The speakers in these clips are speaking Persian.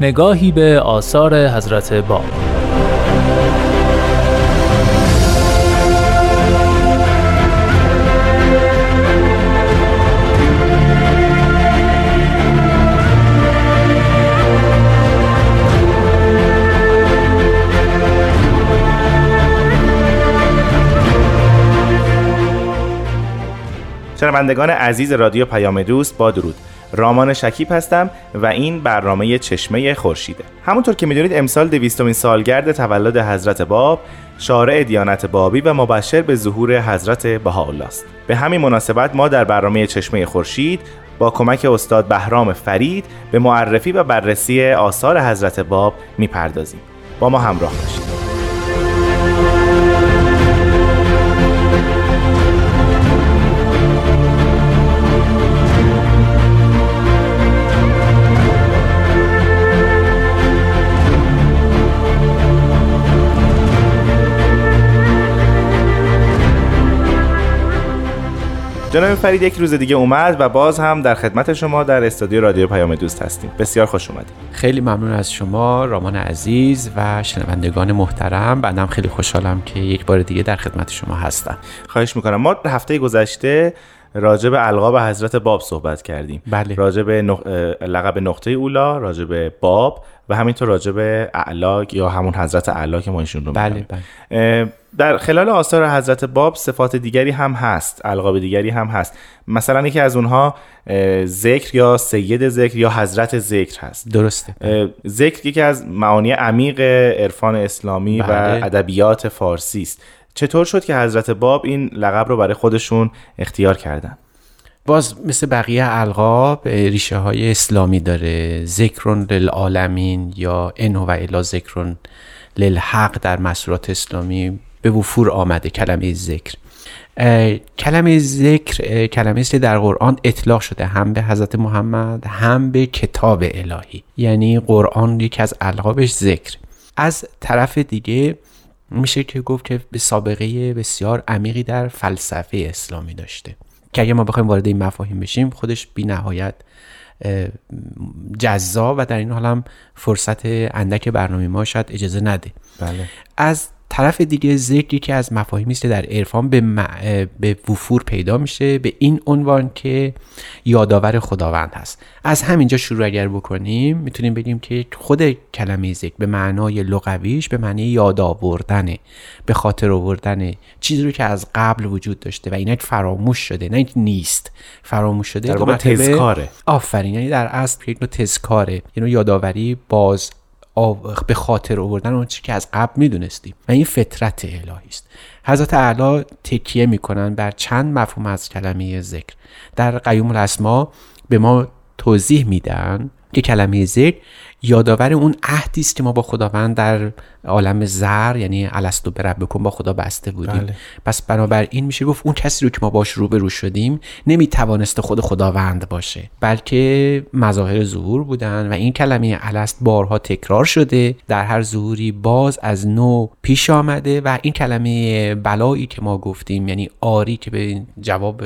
نگاهی به آثار حضرت باب شنوندگان عزیز رادیو پیام دوست با درود. رامان شکیب هستم و این برنامه چشمه خورشیده. همونطور که می‌دونید امسال دویستمین سالگرد تولد حضرت باب شارع دیانت بابی و مبشر به ظهور حضرت بهاءالله است به همین مناسبت ما در برنامه چشمه خورشید با کمک استاد بهرام فرید به معرفی و بررسی آثار حضرت باب می‌پردازیم. با ما همراه باشید. جناب فرید یک روز دیگه اومد و باز هم در خدمت شما در استودیو رادیو پیام دوست هستیم. بسیار خوش اومدید. خیلی ممنون از شما رامان عزیز و شنوندگان محترم. بنده خیلی خوشحالم که یک بار دیگه در خدمت شما هستم. خواهش می‌کنم. ما هفته گذشته راجع به القاب حضرت باب صحبت کردیم. بله. راجع به لقب نقطه اولا راجع به باب و همینطور راجع به اعلا یا همون حضرت اعلا که ما ایشون رو بله, بله. در خلال آثار حضرت باب صفات دیگری هم هست القاب دیگری هم هست. مثلا یکی از اونها ذکر یا سید ذکر یا حضرت ذکر هست. درسته. ذکر یکی از معانی عمیق عرفان اسلامی بله. و ادبیات فارسی است. چطور شد که حضرت باب این لقب رو برای خودشون اختیار کردن؟ باز مثل بقیه القاب ریشه های اسلامی داره. ذکرون للعالمین یا انو و الا ذکرون للحق در مسورات اسلامی به وفور آمده. کلمه ذکر. کلمه ذکر کلمه است در قرآن اطلاق شده. هم به حضرت محمد هم به کتاب الهی. یعنی قرآن یکی از القابش ذکر. از طرف دیگه میشه که گفت که به سابقه بسیار عمیقی در فلسفه اسلامی داشته. که اگه ما بخوایم وارد این مفاهیم بشیم خودش بی نهایت جذاب و در این حال هم فرصت اندک برنامه ما شاید اجازه نده بله. از طرف دیگه ذکری که از مفاهیمی است در عرفان به, به وفور پیدا میشه به این عنوان که یادآور خداوند هست. از همینجا شروع اگر بکنیم می‌تونیم بگیم که خود کلمه ذکر به معنای لغویش به معنی یاد آوردنه به خاطر آوردن چیزی رو که از قبل وجود داشته و اینک فراموش شده نه نیست. فراموش شده در واقع تذکاره. آفرین یعنی در اصل یک نوع تذکاره یعنی یادآوری باز به خاطر آوردن اون چیزی که از قبل می‌دونستیم و این فطرت الهی است. حضرت اعلی تکیه می‌کنن بر چند مفهوم از کلمه ذکر. در قیوم الاسما به ما توضیح میدن که کلمه ذکر یادآور اون عهدی است که ما با خداوند در عالم زر یعنی الستو بربکن با خدا بسته بودیم. بله. پس بنابراین میشه گفت اون کسی رو که ما باش روبرو شدیم نمی‌توانسته خود خداوند باشه. بلکه مظاهر ظهور بودن و این کلمه الست بارها تکرار شده. در هر ظهوری باز از نو پیش آمده و این کلمه بلایی که ما گفتیم یعنی آری که به جواب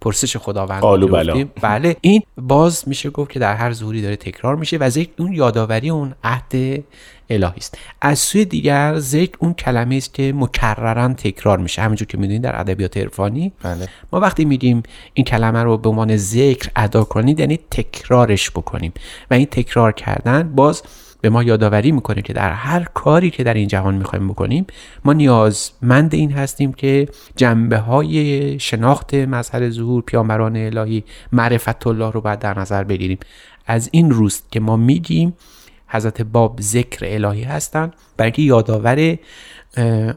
پرسش خداوند آلو بلا. بله این باز میشه گفت که در هر ظهوری داره تکرار میشه و ذکر اون یادآوری اون عهد الهی است از سوی دیگر ذکر اون کلمه است که مکررا تکرار میشه همونجور که می‌دونید در ادبیات عرفانی بله. ما وقتی میگیم این کلمه رو به عنوان ذکر ادا کنید یعنی تکرارش بکنیم و این تکرار کردن باز به ما یادآوری می‌کنه که در هر کاری که در این جهان می‌خوایم بکنیم ما نیازمند این هستیم که جنبه های شناخت مظهر ظهور پیامبران الهی معرفت الله رو باید در نظر بگیریم. از این روست که ما میگیم حضرت باب ذکر الهی هستند برای اینکه یادآور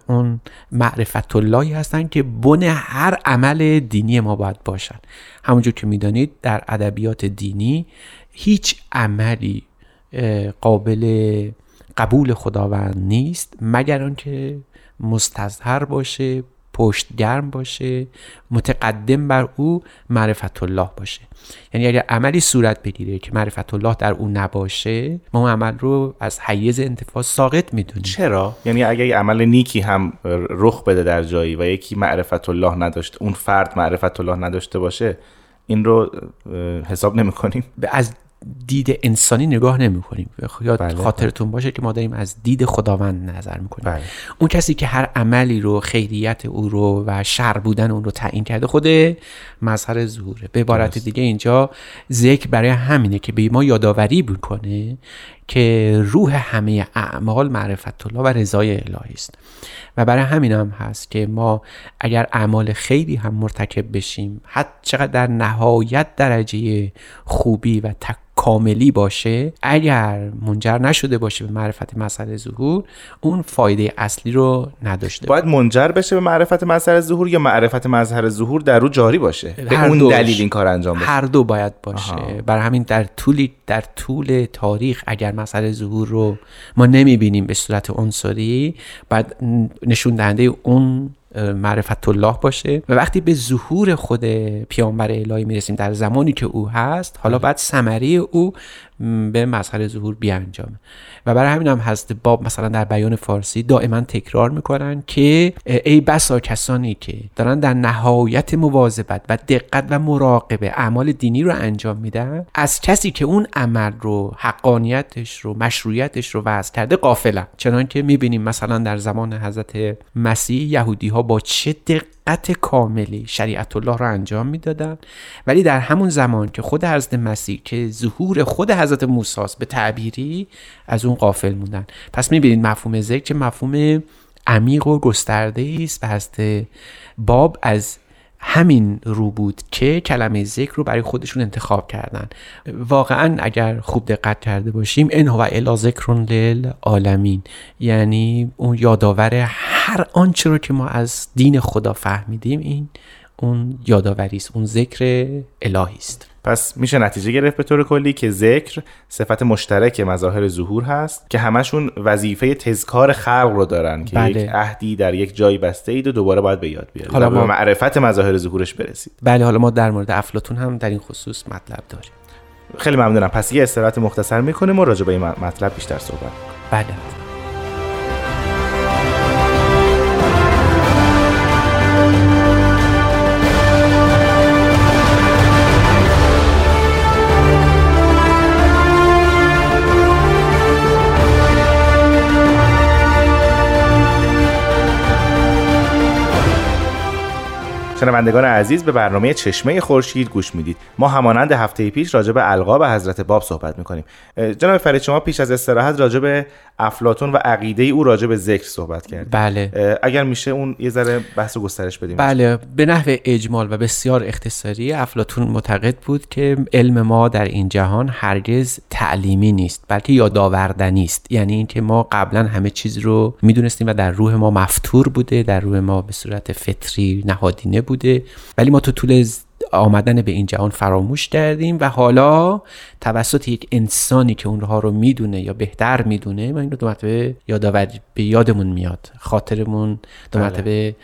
اون معرفت اللهی هستند که بن هر عمل دینی ما باید باشد همونجور که می‌دانید در ادبیات دینی هیچ عملی قابل قبول خداوند نیست مگر آنکه مستظهر باشه پشت گرم باشه متقدم بر او معرفت الله باشه. یعنی اگر عملی صورت بگیره که معرفت الله در او نباشه ما اون عمل رو از حیز انتفاع ساقط می‌دونیم. چرا؟ یعنی اگر یه عمل نیکی هم رخ بده در جایی و یکی معرفت الله نداشته اون فرد معرفت الله نداشته باشه این رو حساب نمی کنیم از دید انسانی نگاه نمی کنیم یاد بله، خاطرتون باشه که ما داریم از دید خداوند نظر می‌کنیم. بله. اون کسی که هر عملی رو خیریت او رو و شر بودن اون رو تعیین کرده خود مظهر ظهوره. به عبارت دیگه اینجا ذکر برای همینه که به ما یادآوری می‌کنه که روح همه اعمال معرفت الله و رضای الهی است. و برای همین هم هست که ما اگر اعمال خیلی هم مرتکب بشیم حتی چقدر در نهایت درجه خوبی و تک کاملی باشه اگر منجر نشده باشه به معرفت مسئله ظهور اون فایده اصلی رو نداشته باید منجر بشه به معرفت مظهر ظهور یا معرفت مظهر ظهور در رو جاری باشه به اون دوش. دلیل این کار انجام بشه هر دو باید باشه آها. برای همین در طول در طول تاریخ اگر مسئله ظهور رو ما نمی‌بینیم به صورت عنصری باید نشون دهنده اون معرفت الله باشه. و وقتی به ظهور خود پیامبر الهی می‌رسیم در زمانی که او هست حالا بعد ثمره او به مظهر ظهور بیانجامه. و برای همین هم هست باب مثلا در بیان فارسی دائما تکرار می‌کنن که ای بسا کسانی که دارن در نهایت مواظبت و دقت و مراقبه اعمال دینی رو انجام میدن از کسی که اون عمل رو حقانیتش رو مشروعیتش رو وضع کرده قافلن چنان که می‌بینیم مثلا در زمان حضرت مسیح یهودی ها با چه دقت کاملی شریعت الله رو انجام می‌دادن. ولی در همون زمان که خود حضرت مسیح که ظهور خود حضرت موسی به تعبیری از اون قافل موندن. پس می‌بینید مفهوم ذکر چه مفهوم عمیق و گسترده است. و حضرت باب از همین رو بود که کلمه ذکر رو برای خودشون انتخاب کردن. واقعا اگر خوب دقت کرده باشیم ان هو الا ذکر للعالمین. یعنی اون یادآور هر آنچه رو که ما از دین خدا فهمیدیم این اون یادآوری است اون ذکر الهی است. پس میشه نتیجه گرفت به طور کلی که ذکر صفت مشترک مظاهر ظهور هست که همشون وظیفه تذکار خلق رو دارن که بله. یک عهدی در یک جایی بسته اید و دوباره باید به یاد بیارید حالا ما- معرفت مظاهر ظهورش برسید بله حالا ما در مورد افلاتون هم در این خصوص مطلب داریم خیلی ممنونم پس یه استراحت مختصر می‌کنیم و راجع به این مطلب بیشتر صحبت. بله شنوندگان عزیز به برنامه چشمه خورشید گوش می‌دید. ما همانند هفته پیش راجع به القاب حضرت باب صحبت می‌کنیم. جناب فرید شما پیش از استراحت راجع به افلاتون و عقیده ای او راجع به ذکر صحبت کردید بله. اگر میشه اون یه ذره بحث و گسترش بدیم. بله به نحو اجمال و بسیار اختصاری افلاتون معتقد بود که علم ما در این جهان هرگز تعلیمی نیست بلکه یادآوردنی است. یعنی اینکه ما قبلا همه چیز رو می‌دونستیم و در روح ما مفتور بوده در روح ما به صورت فطری نهادینه بوده. ولی ما تو طول آمدن به این جهان فراموش کردیم و حالا توسط یک انسانی که اونها رو می‌دونه یا بهتر می‌دونه ما این رو دو مرتبه یادآوری به یادمون میاد خاطرمون دو بله. مرتبه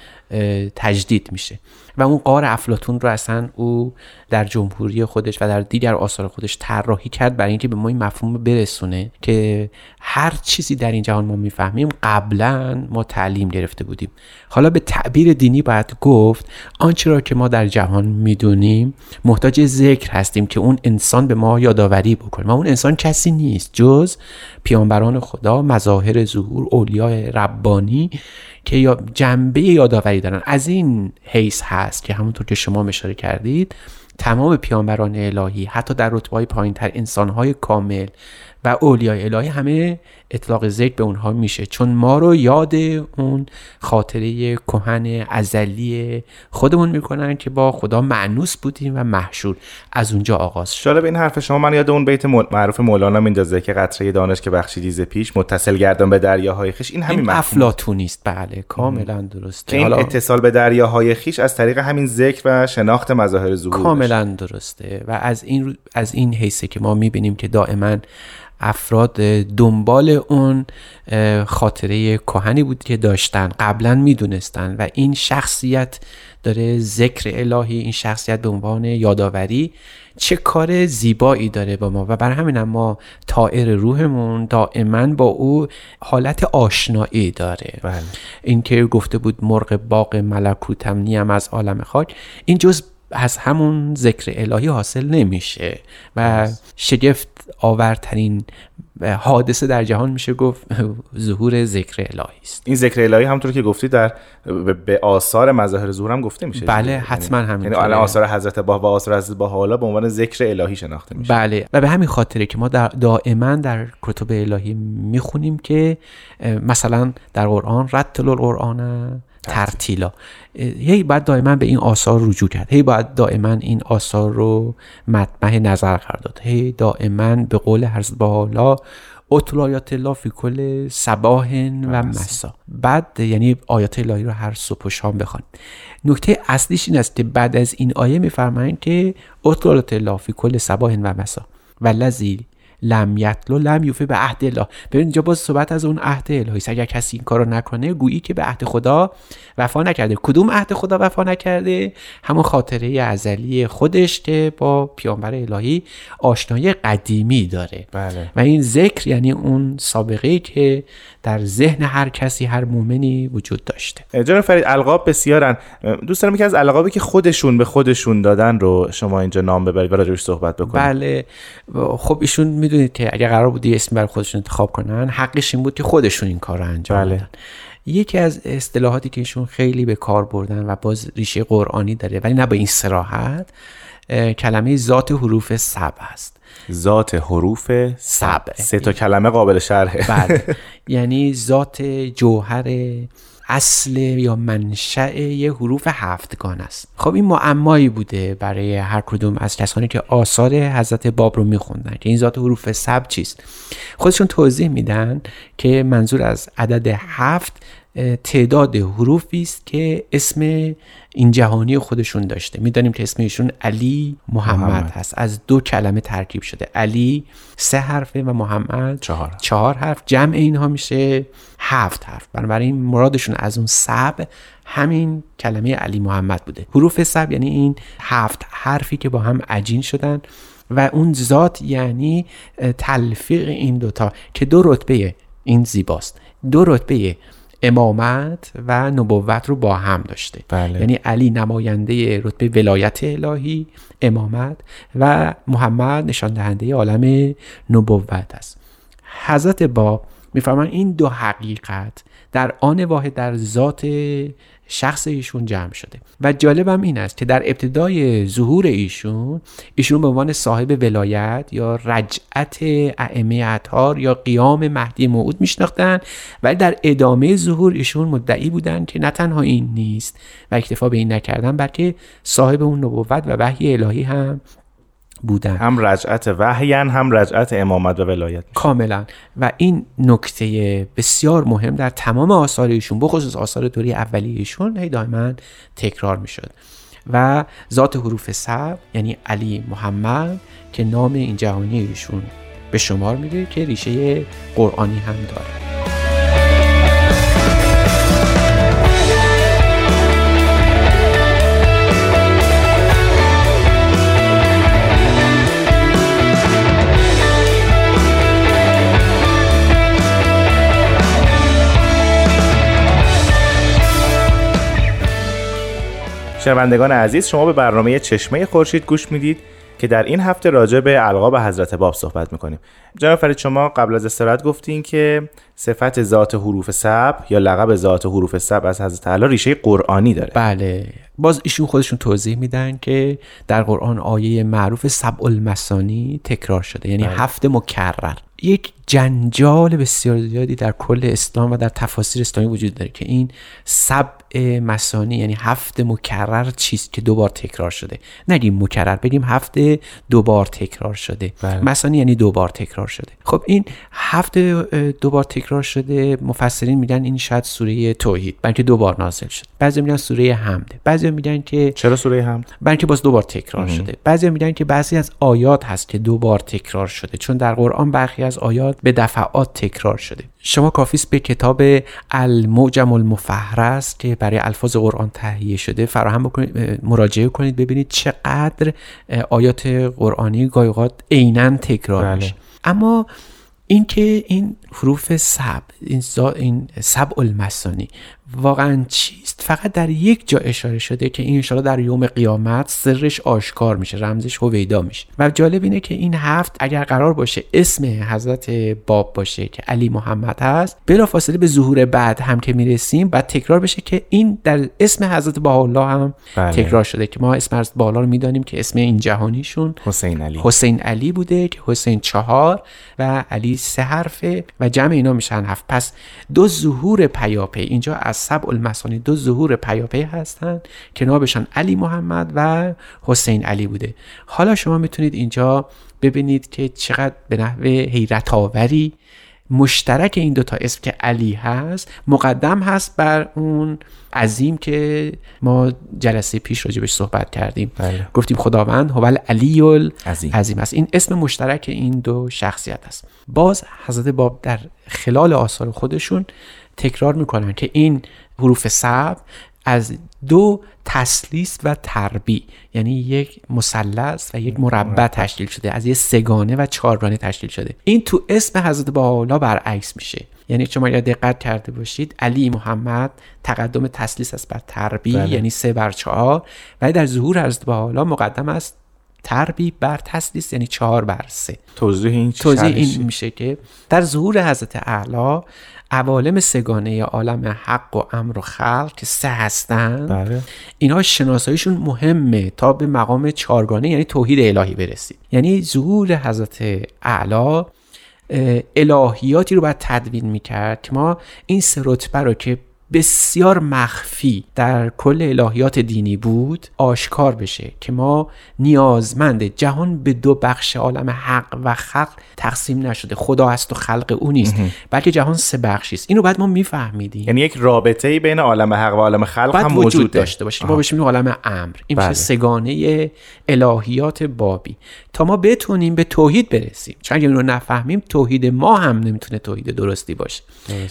تجدید میشه و اون قار افلاتون رو اصلا او در جمهوری خودش و در دیگر آثار خودش طراحی کرد برای اینکه به ما این مفهوم برسونه که هر چیزی در این جهان ما می‌فهمیم قبلا ما تعلیم گرفته بودیم. حالا به تعبیر دینی باید گفت آنچه را که ما در جهان می‌دونیم محتاج ذکر هستیم که اون انسان به ما یادآوری بکنه. و اون انسان کسی نیست جز پیامبران خدا مظاهر ظهور اولیای ربانی که یا جنبه یادآوری دارن. از این حیث هست. که همونطور که شما اشاره کردید تمام پیامبران الهی حتی در رتبه های پایین تر انسان های کامل و اولیای الهی همه اطلاق ذکر به اونها میشه. چون ما رو یاد اون خاطره کهن ازلی خودمون می‌کنن که با خدا معنوس بودیم و محشور. از اونجا آغاز شد. جالب این حرف شما من یاد اون بیت معروف مولانا میندازه که قطره دانش که بخشیدی ز پیش متصل گردان به دریاهای خیش. این همین این مفهوم. افلاتونی است بله کاملا درسته. که این اتصال به دریاهای خیش از طریق همین ذکر و شناخت مظاهر ظهور کاملا درسته. و از این رو- از این حیثه که ما می‌بینیم که دائما افراد دنبال اون خاطره کهنی بود که داشتن قبلا می‌دونستن و این شخصیت داره ذکر الهی این شخصیت به عنوان یادآوری چه کار زیبایی داره با ما. و بر همین ما طائر روحمون دائما با او حالت آشنایی داره. بله. اینکه گفته بود مرغ باغ ملکوتم نیم از عالم خاک. این جز از همون ذکر الهی حاصل نمیشه و شگفت آورترین حادثه در جهان میشه گفت ظهور ذکر الهی است. این ذکر الهی همونطور که گفتی در به آثار مظاهر ظهور هم گفته میشه بله حتما همین یعنی الان آثار حضرت با و آثار حضرت با حالا به عنوان ذکر الهی شناخته میشه. بله و به همین خاطره که ما در دائما در کتب الهی می‌خونیم که مثلا در قرآن رتل القرآن ترتیلا. هی باید دائما به این آثار رجوع کرد. هی باید دائما این آثار رو مطمع نظر قرار داد. هی دائما به قول حضرت حالا اتل آیات الله فی کل صباح و مسا. بعد یعنی آیات الهی رو هر صبح و شام بخوان. نکته اصلیش این است که بعد از این آیه میفرمایند که اتل آیات الله فی کل صباح و مسا. و لذی لم یتلو لم یوفه به عهد الله ببین اینجا باز صحبت از اون عهد الهی. اگر کسی این کارو نکنه گویی که به عهد خدا وفا نکرده. کدوم عهد خدا وفا نکرده؟ همون خاطره ازلی خودش که با پیامبر الهی آشنایی قدیمی داره. بله. و این ذکر یعنی اون سابقه که در ذهن هر کسی هر مؤمنی وجود داشته. جناب فرید القاب بسیارن. دوست دارم که از القابی که خودشون به خودشون دادن رو شما اینجا نام ببرید و راجعش صحبت بکنید. بله. خب ایشون می‌دونید که اگر قرار بود اسم برای خودشون انتخاب کنن حقش این بود که خودشون این کار رو انجام بله. بدن. یکی از اصطلاحاتی که ایشون خیلی به کار بردن و باز ریشه قرآنی داره ولی نه به این سراحت کلمه ذات حروف سب هست ذات حروف سب. سه تا کلمه قابل شرحه. بله. یعنی ذات جوهر اصل یا منشأ یه حروف هفتگان است. خب این معمایی بوده برای هر کدوم از کسانی که آثار حضرت باب رو میخوندن که این ذات حروف سب چیست. خودشون توضیح میدن که منظور از عدد هفت تعداد حروفی است که اسم این جهانی خودشون داشته. می‌دانیم که اسم ایشون علی محمد, محمد, هست. از دو کلمه ترکیب شده. علی سه حرفه و محمد چهار, چهار حرف. جمع اینها میشه هفت حرف. بنابراین مرادشون از اون سب همین کلمه علی محمد بوده. حروف سب یعنی این هفت حرفی که با هم عجین شدن و اون ذات یعنی تلفیق این دوتا که دو رتبه این زیباست. دو رتبه امامت و نبوت رو با هم داشته بله. یعنی علی نماینده رتبه ولایت الهی امامت و محمد نشان دهنده عالم نبوت است حضرت با میفرمان این دو حقیقت در آن واحد در ذات شخص ایشون جمع شده. و جالبم این است که در ابتدای ظهور ایشون ایشون به عنوان صاحب ولایت یا رجعت ائمه اطهار یا قیام مهدی موعود میشناختن ولی در ادامه ظهور ایشون مدعی بودن که نه تنها این نیست و اکتفا به این نکردن بلکه صاحب اون نبوت و وحی الهی هم بودن. هم رجعت وحیان هم رجعت امامت و ولایت. کاملا. و این نکته بسیار مهم در تمام آثار ایشون بخصوص آثار دوری اولی ایشون هی دائما تکرار می‌شد. و ذات حروف سب یعنی علی محمد که نام این جهانی ایشون به شمار میره که ریشه قرآنی هم داره. شنوندگان عزیز شما به برنامه چشمه خورشید گوش می‌دید که در این هفته راجع به القاب حضرت باب صحبت می‌کنیم. جناب فرید شما قبل از استراحت گفتین که صفت ذات حروف سب یا لقب ذات حروف سب از حضرت تعالی ریشه قرآنی داره. بله. باز ایشون خودشون توضیح میدن که در قرآن آیه معروف سبع المسانی تکرار شده یعنی بله. هفت مکرر. یک جنجال بسیار زیادی در کل اسلام و در تفاسیر اسلامی وجود داره که این سبع مسانی یعنی هفت مکرر چیست که دوبار تکرار شده. نگیم مکرر بگیم هفت دوبار تکرار شده. بله. مسانی یعنی دوبار تکرار شده. خب این هفت دوبار تکرار شده مفسرین میگن این شاید سوره توحید بلکه دوبار نازل شد. بعضی میگن سوره حمده بعضی میگن که چرا سوره حمد؟ اینکه باز دو بار تکرار شده. بعضی میگن که بعضی از آیات هست که دو بار تکرار شده. چون در قرآن برخی از آیات به دفعات تکرار شده. شما کافیست به کتاب المعجم المفهرس که برای الفاظ قرآن تهیه شده فراهم بکنید مراجعه کنید ببینید چقدر آیات قرآنی گاهی اوقات عینا تکرار بله. میشه اما اینکه این حروف سب این, این سبع المثانی واقعا چیست فقط در یک جا اشاره شده که این انشاءالله در یوم قیامت سرش آشکار میشه رمزش هویدا میشه. و جالب اینه که این هفت اگر قرار باشه اسم حضرت باب باشه که علی محمد هست بلافاصله به ظهور بعد هم که می‌رسیم بعد تکرار بشه که این در اسم حضرت بهاءالله هم بله. تکرار شده که ما اسم حضرت بهاءالله رو می‌دانیم که اسم این جهانیشون حسین علی. حسین علی بوده که حسین چهار و علی سه حرفه و جمع اینا میشن هفت. پس دو ظهور پیاپی اینجا از سبع المثانی دو ظهور پیاپی هستن که نابشان علی محمد و حسین علی بوده حالا شما می‌تونید اینجا ببینید که چقدر به نحو حیرت آوری مشترک این دوتا اسم که علی هست مقدم هست بر اون عظیم که ما جلسه پیش راجبش صحبت کردیم بله. گفتیم خداوند هو علی عظیم. عظیم است این اسم مشترک این دو شخصیت است باز حضرت باب در خلال آثار خودشون تکرار می‌کنن که این حروف سب از دو تسلیس و تربی یعنی یک مثلث و یک مربع تشکیل شده. از یه سگانه و چهارگانه تشکیل شده. این تو اسم حضرت بهاءالله برعکس میشه. یعنی شما اگر دقت کرده باشید علی محمد تقدم تسلیس است بر تربی بله. یعنی سه بر چهار. ولی در ظهور حضرت بهاءالله مقدم است تربی بر تسلیس یعنی چهار بر سه. توضیح این توضیح این میشه که در ظهور حضرت اعلی عوالم سگانه عالم حق و امر و خلق که سه هستن بله. اینا شناساییشون مهمه تا به مقام چهارگانه یعنی توحید الهی برسید یعنی ظهور حضرت اعلی الهیاتی رو باید تدوین می‌کرد که ما این سه رتبه رو که بسیار مخفی در کل الهیات دینی بود آشکار بشه که ما نیازمند جهان به دو بخش عالم حق و خلق تقسیم نشده. خدا هست و خلق او نیست بلکه جهان سه بخشی است. اینو بعد ما میفهمیدیم. یعنی یک رابطه بین عالم حق و عالم خلق هم وجود داشته باشه. ما بهش میگیم عالم امر. این بله. سگانه الهیات بابی. تا ما بتونیم به توحید برسیم. چون اگه این رو نفهمیم توحید ما هم نمی‌تونه توحید درستی باشه.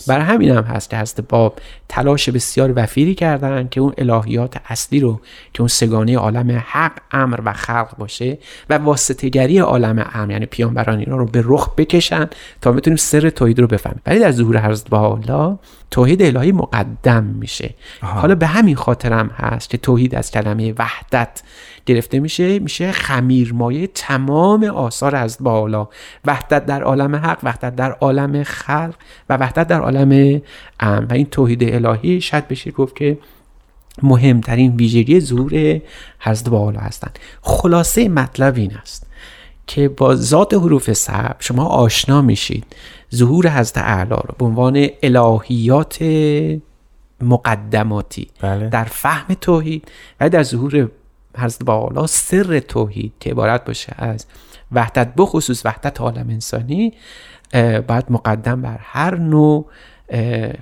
برای همین هم هست که هست باب تلاش بسیار وفیری کردن که اون الهیات اصلی رو که اون سگانه عالم حق امر و خلق باشه و واسطهگری عالم امر یعنی پیامبران اینا رو به رخ بکشن تا بتونیم سر توحید رو بفهمیم. ولی در ظهور حضرت بهاءالله توحید الهی مقدم میشه. حالا به همین خاطرم هست که توحید از کلمه وحدت گرفته میشه میشه خمیرمایه تمام آثار از بالا. وحدت در عالم حق وحدت در عالم خلق و وحدت در عالم ام و این توحید الهی شاید بشه گفت که مهمترین ویژگی ظهور حضرت بالا هستند. خلاصه مطلب این است که با ذات حروف سب شما آشنا میشید ظهور حضرت اعلی رو به عنوان الهیات مقدماتی بله. در فهم توحید و در ظهور حضرت بالا سر توحید که عبارت باشه از وحدت بخصوص وحدت عالم انسانی باید مقدم بر هر نوع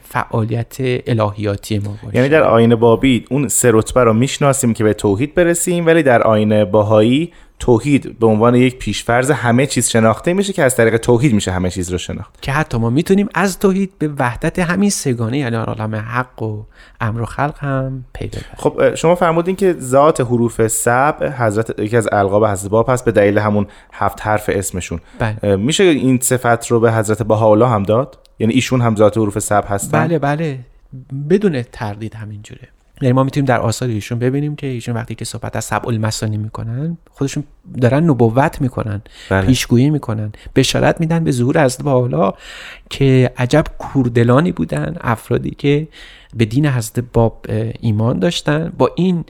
فعالیت الهیاتی ما باشه. یعنی در آین بابی اون سه رتبه رو می‌شناسیم که به توحید برسیم ولی در آین باهایی توحید به عنوان یک پیشفرض همه چیز شناخته میشه که از طریق توحید میشه همه چیز رو شناخت. که حتی ما می‌تونیم از توحید به وحدت همین سگانه یعنی عالم حق و امر و خلق هم پی ببریم خب شما فرمودین که ذات حروف سبع حضرت یکی از القاب حضرت باب هست به دلیل همون هفت حرف اسمشون. بله. میشه این صفت رو به حضرت بهاءالله هم داد؟ یعنی ایشون هم ذات حروف سبع هستن؟ بله بله. بدون تردید همینجوره. یعنی ما می‌تونیم در آثار ایشون ببینیم که ایشون وقتی که صحبت از سبع المثانی می‌کنن خودشون دارن نبوت می‌کنن بله. پیشگویی می‌کنن بشارت میدن به ظهور حضرت بالا که عجب کوردلانی بودن افرادی که به دین حضرت باب ایمان داشتن. با این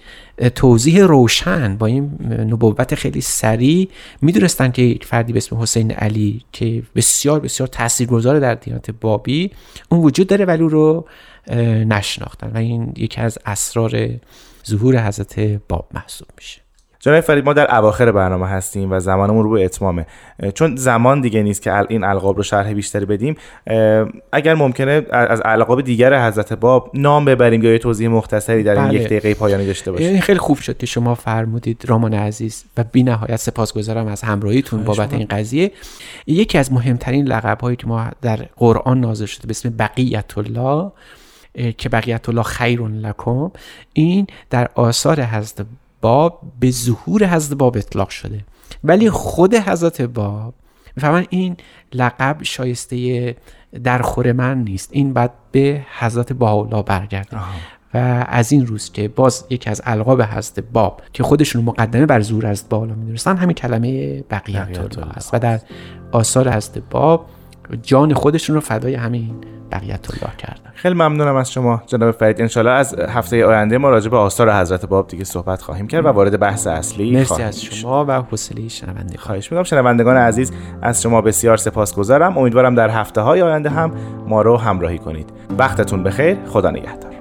توضیح روشن با این نبوت خیلی سریع می‌دونستن که یک فردی به اسم حسین علی که بسیار بسیار تاثیرگذار در دیانت بابی اون وجود داره ولی رو نشناختن. و این یکی از اسرار ظهور حضرت باب محسوب میشه. جناب فرید ما در اواخر برنامه هستیم و زمانمون رو به اتمامه چون زمان دیگه نیست که این القاب رو شرح بیشتری بدیم اگر ممکنه از القاب دیگر حضرت باب نام ببریم یا یه توضیح مختصری در این بله. یک دقیقه پایانی داشته باشیم. خیلی خوب شد که شما فرمودید رامان عزیز و بی نهایت سپاسگزارم از همراهیتون بابت این قضیه. یکی از مهمترین لقب هایی که ما در قرآن نازل شده به اسم بقیت الله که بقیت الله خیر لکم این در آثار حضرت باب به ظهور حضرت باب اطلاق شده. ولی خود حضرت باب می‌فهمن این لقب شایسته درخور من نیست. این بعد به حضرت باولا برگرده. و از این روز که باز یکی از القاب حضرت باب که خودشون مقدمه بر زور از بالا می‌دونستن همین کلمه بقیت الله است و در آثار حضرت باب جان خودشون رو فدای همین بقیت الله کردن. خیلی ممنونم از شما جناب فرید. انشالله از هفته آینده ما راجع به آثار حضرت باب دیگه صحبت خواهیم کرد و وارد بحث اصلی مرسی خواهیم از شد. شما و حوصله شنونده. خواهش می‌کنم. شنوندگان عزیز از شما بسیار سپاسگزارم. امیدوارم در هفته های آینده هم ما رو همراهی کنید. وقتتون بخیر. خدا نگهدار.